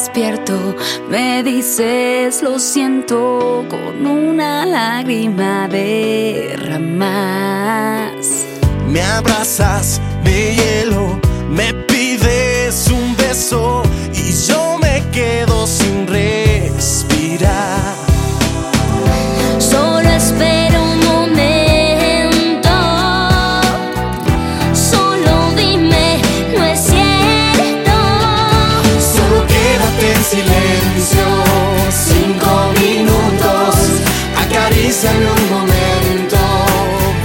despierto me dices lo siento con una lágrima derramas. Me abrazas, me hielo, me pides un beso y yo acaríciame un momento,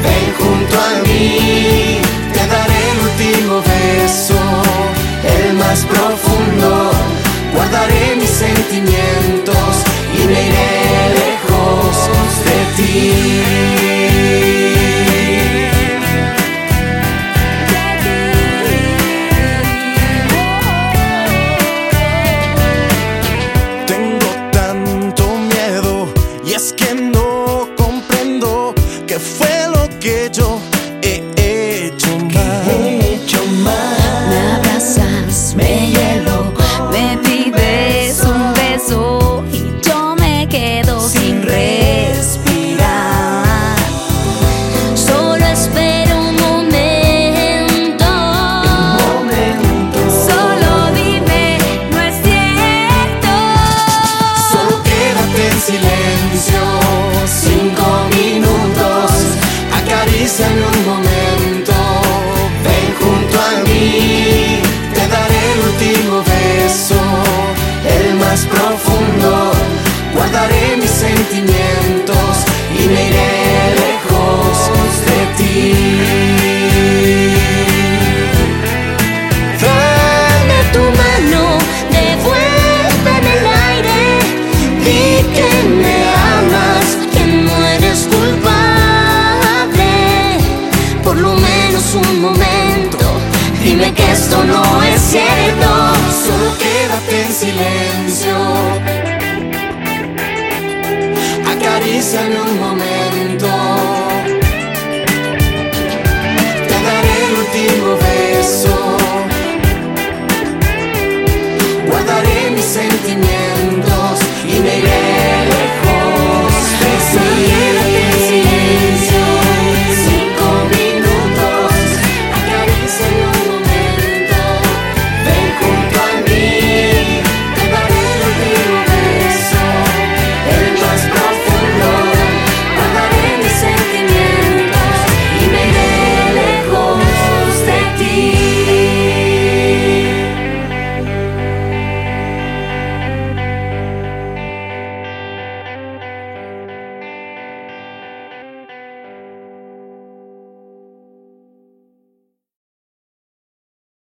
ven junto a mí, te daré el último beso, el más profundo, guardaré mis sentimientos y me iré lejos de ti. Tengo tanto miedo y es que dime que esto no es cierto. Solo quédate en silencio. Acaríciame un momento.